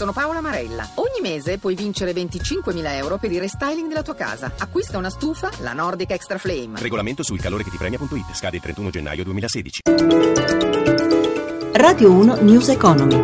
sono Paola Marella. Ogni mese puoi vincere 25.000 euro per il restyling della tua casa. Acquista una stufa, la Nordic Extra Flame. Regolamento sul calore che ti premia.it. Scade il 31 gennaio 2016. Radio 1 News Economy.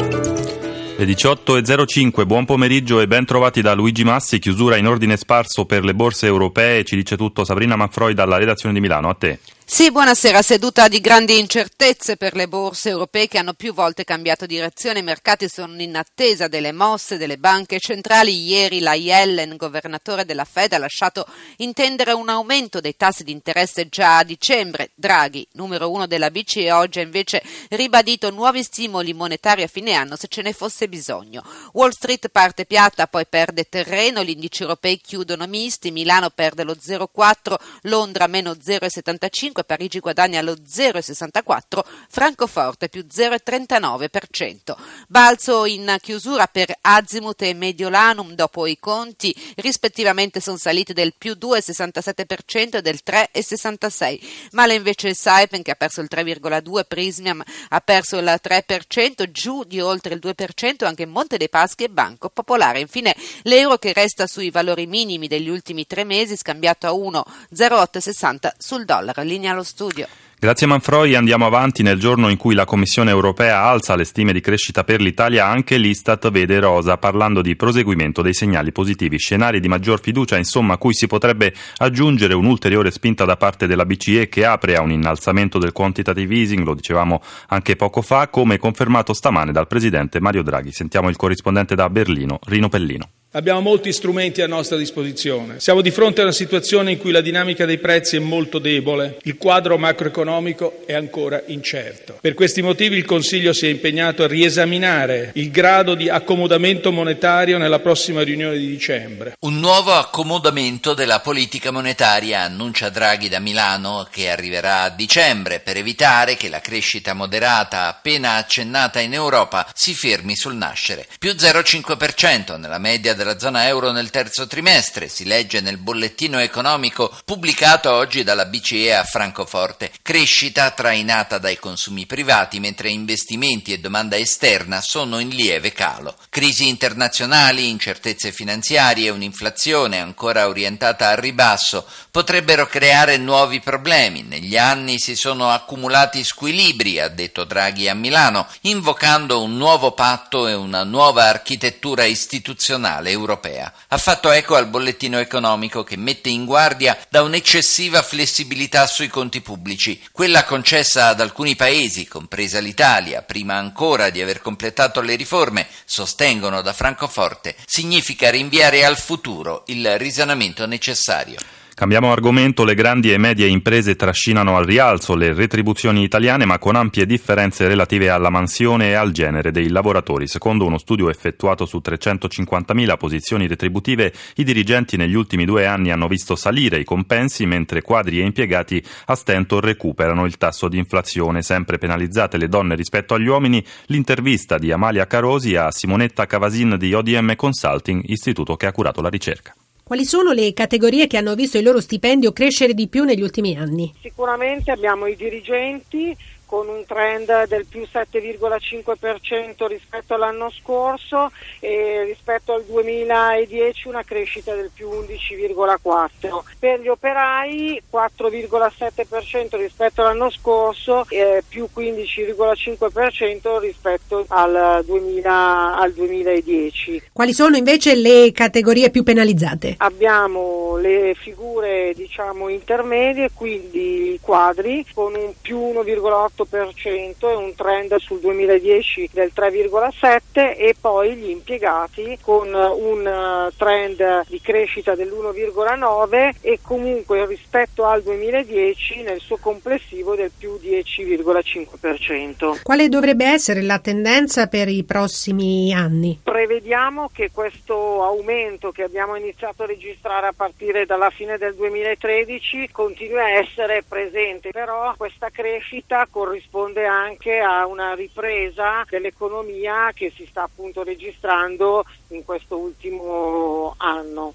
Le 18.05, buon pomeriggio e ben trovati da Luigi Massi, chiusura in ordine sparso per le borse europee, ci dice tutto Sabrina Manfroi dalla redazione di Milano, a te. Sì, buonasera. Seduta di grandi incertezze per le borse europee che hanno più volte cambiato direzione. I mercati sono in attesa delle mosse delle banche centrali. Ieri la Yellen, governatore della Fed, ha lasciato intendere un aumento dei tassi di interesse già a dicembre. Draghi, numero uno della BCE, oggi ha invece ribadito nuovi stimoli monetari a fine anno se ce ne fosse bisogno. Wall Street parte piatta, poi perde terreno. Gli indici europei chiudono misti. Milano perde lo 0,4, Londra meno 0,75. Parigi guadagna lo 0,64, Francoforte più 0,39%. Balzo in chiusura per Azimut e Mediolanum dopo i conti, rispettivamente sono saliti del più 2,67% e del 3,66%. Male invece il Saipem che ha perso il 3,2%, Prismiam ha perso il 3%, giù di oltre il 2% anche Monte dei Paschi e Banco Popolare. Infine l'euro che resta sui valori minimi degli ultimi tre mesi, scambiato a 1,0860 sul dollaro. Linea allo studio. Grazie Manfroi, andiamo avanti. Nel giorno in cui la Commissione europea alza le stime di crescita per l'Italia, anche l'Istat vede rosa, parlando di proseguimento dei segnali positivi, scenari di maggior fiducia, insomma, a cui si potrebbe aggiungere un'ulteriore spinta da parte della BCE che apre a un innalzamento del quantitative easing, lo dicevamo anche poco fa, come confermato stamane dal presidente Mario Draghi. Sentiamo il corrispondente da Berlino, Rino Pellino. Abbiamo molti strumenti a nostra disposizione. Siamo di fronte a una situazione in cui la dinamica dei prezzi è molto debole, il quadro macroeconomico è ancora incerto. Per questi motivi il Consiglio si è impegnato a riesaminare il grado di accomodamento monetario nella prossima riunione di dicembre. Un nuovo accomodamento della politica monetaria, annuncia Draghi da Milano, che arriverà a dicembre per evitare che la crescita moderata appena accennata in Europa si fermi sul nascere. Più 0,5% nella media della della zona euro nel terzo trimestre, si legge nel bollettino economico pubblicato oggi dalla BCE a Francoforte. Crescita trainata dai consumi privati, mentre investimenti e domanda esterna sono in lieve calo. Crisi internazionali, incertezze finanziarie e un'inflazione ancora orientata al ribasso potrebbero creare nuovi problemi. Negli anni si sono accumulati squilibri, ha detto Draghi a Milano, invocando un nuovo patto e una nuova architettura istituzionale europea. Ha fatto eco al bollettino economico che mette in guardia da un'eccessiva flessibilità sui conti pubblici, quella concessa ad alcuni paesi, compresa l'Italia, prima ancora di aver completato le riforme, sostengono da Francoforte, significa rinviare al futuro il risanamento necessario. Cambiamo argomento, le grandi e medie imprese trascinano al rialzo le retribuzioni italiane ma con ampie differenze relative alla mansione e al genere dei lavoratori. Secondo uno studio effettuato su 350.000 posizioni retributive, i dirigenti negli ultimi due anni hanno visto salire i compensi mentre quadri e impiegati a stento recuperano il tasso di inflazione. Sempre penalizzate le donne rispetto agli uomini, l'intervista di Amalia Carosi a Simonetta Cavasin di ODM Consulting, istituto che ha curato la ricerca. Quali sono le categorie che hanno visto il loro stipendio crescere di più negli ultimi anni? Sicuramente abbiamo i dirigenti con un trend del più 7,5% rispetto all'anno scorso e rispetto al 2010 una crescita del più 11,4%. Per gli operai 4,7% rispetto all'anno scorso e più 15,5% rispetto al, 2000, al 2010. Quali sono invece le categorie più penalizzate? Abbiamo le figure diciamo intermedie, quindi i quadri con un più 1,8% 4% e un trend sul 2010 del 3,7% e poi gli impiegati con un eh, trend di crescita dell'1,9% e comunque rispetto al 2010 nel suo complessivo del più 10,5%. Quale dovrebbe essere la tendenza per i prossimi anni? Prevediamo che questo aumento che abbiamo iniziato a registrare a partire dalla fine del 2013 continui a essere presente, però questa crescita con corrisponde anche a una ripresa dell'economia che si sta appunto registrando in questo ultimo anno.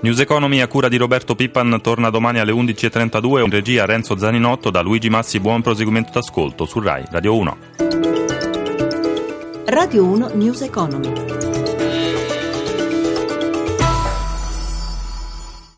News Economy a cura di Roberto Pippan torna domani alle 11.32 in regia Renzo Zaninotto da Luigi Massi buon proseguimento d'ascolto su RAI Radio 1. Radio 1 News Economy.